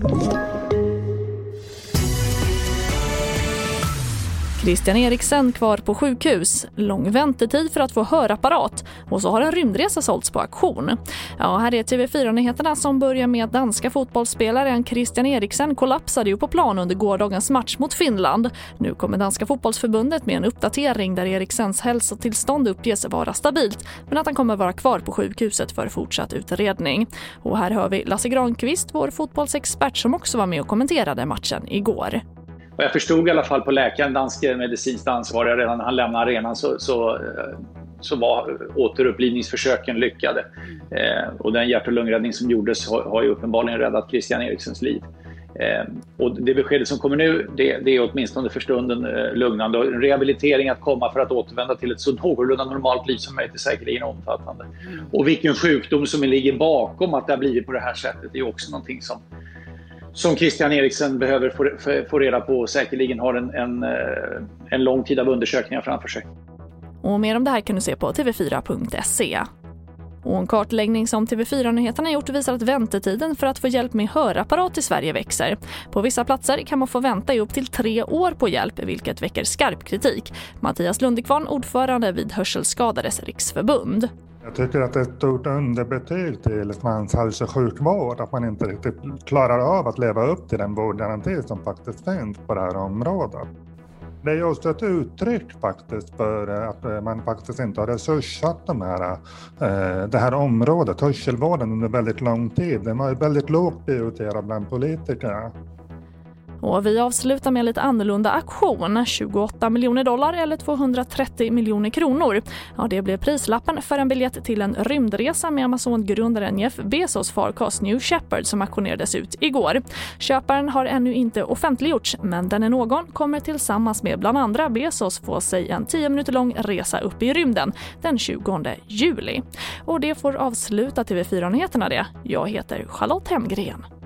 Thank you. Christian Eriksen kvar på sjukhus, lång väntetid för att få hörapparat och så har en rymdresa sålts på auktion. Ja, här är TV4-nyheterna som börjar med att danska fotbollsspelaren Christian Eriksen kollapsade ju på plan under gårdagens match mot Finland. Nu kommer danska fotbollsförbundet med en uppdatering där Eriksens hälsotillstånd uppges vara stabilt men att han kommer vara kvar på sjukhuset för fortsatt utredning. Och här hör vi Lasse Granqvist, vår fotbollsexpert som också var med och kommenterade matchen igår. Och jag förstod i alla fall på läkaren, danske medicinskt ansvariga, redan när han lämnade arenan så, så, eh, så var återupplivningsförsöken lyckade. Eh, och den hjärt och lungräddning som gjordes har, har ju uppenbarligen räddat Christian Eriksens liv. Eh, och det beskedet som kommer nu, det, det är åtminstone för stunden eh, lugnande. Och en rehabilitering att komma för att återvända till ett så någorlunda normalt liv som möjligt är säkerligen omfattande. Och vilken sjukdom som ligger bakom att det har blivit på det här sättet är också någonting som som Christian Eriksen behöver få, få reda på och säkerligen har en, en, eh, en lång tid av undersökningar framför sig. Och mer om det här kan du se på tv4.se. Och en kartläggning som TV4 Nyheterna gjort visar att väntetiden för att få hjälp med hörapparat i Sverige växer. På vissa platser kan man få vänta i upp till tre år på hjälp, vilket väcker skarp kritik. Mattias Lundekvarn, ordförande vid Hörselskadades riksförbund. Jag tycker att det är ett stort underbetyg till svensk hälso och sjukvård att man inte riktigt klarar av att leva upp till den vårdgaranti som faktiskt finns på det här området. Det är just ett uttryck faktiskt för att eh, man faktiskt inte har resurssatt de här, eh, det här området, hörselvården, under väldigt lång tid. Den var väldigt lågt prioriterad bland politiker. Och vi avslutar med en lite annorlunda aktion. 28 miljoner dollar eller 230 miljoner kronor. Ja, det blev prislappen för en biljett till en rymdresa med Amazon-grundaren Jeff Bezos farkost New Shepard som auktionerades ut igår. Köparen har ännu inte offentliggjorts men den är någon kommer tillsammans med bland andra Bezos få sig en 10 minuter lång resa upp i rymden den 20 juli. Och det får avsluta TV4-nyheterna det. Jag heter Charlotte Hemgren.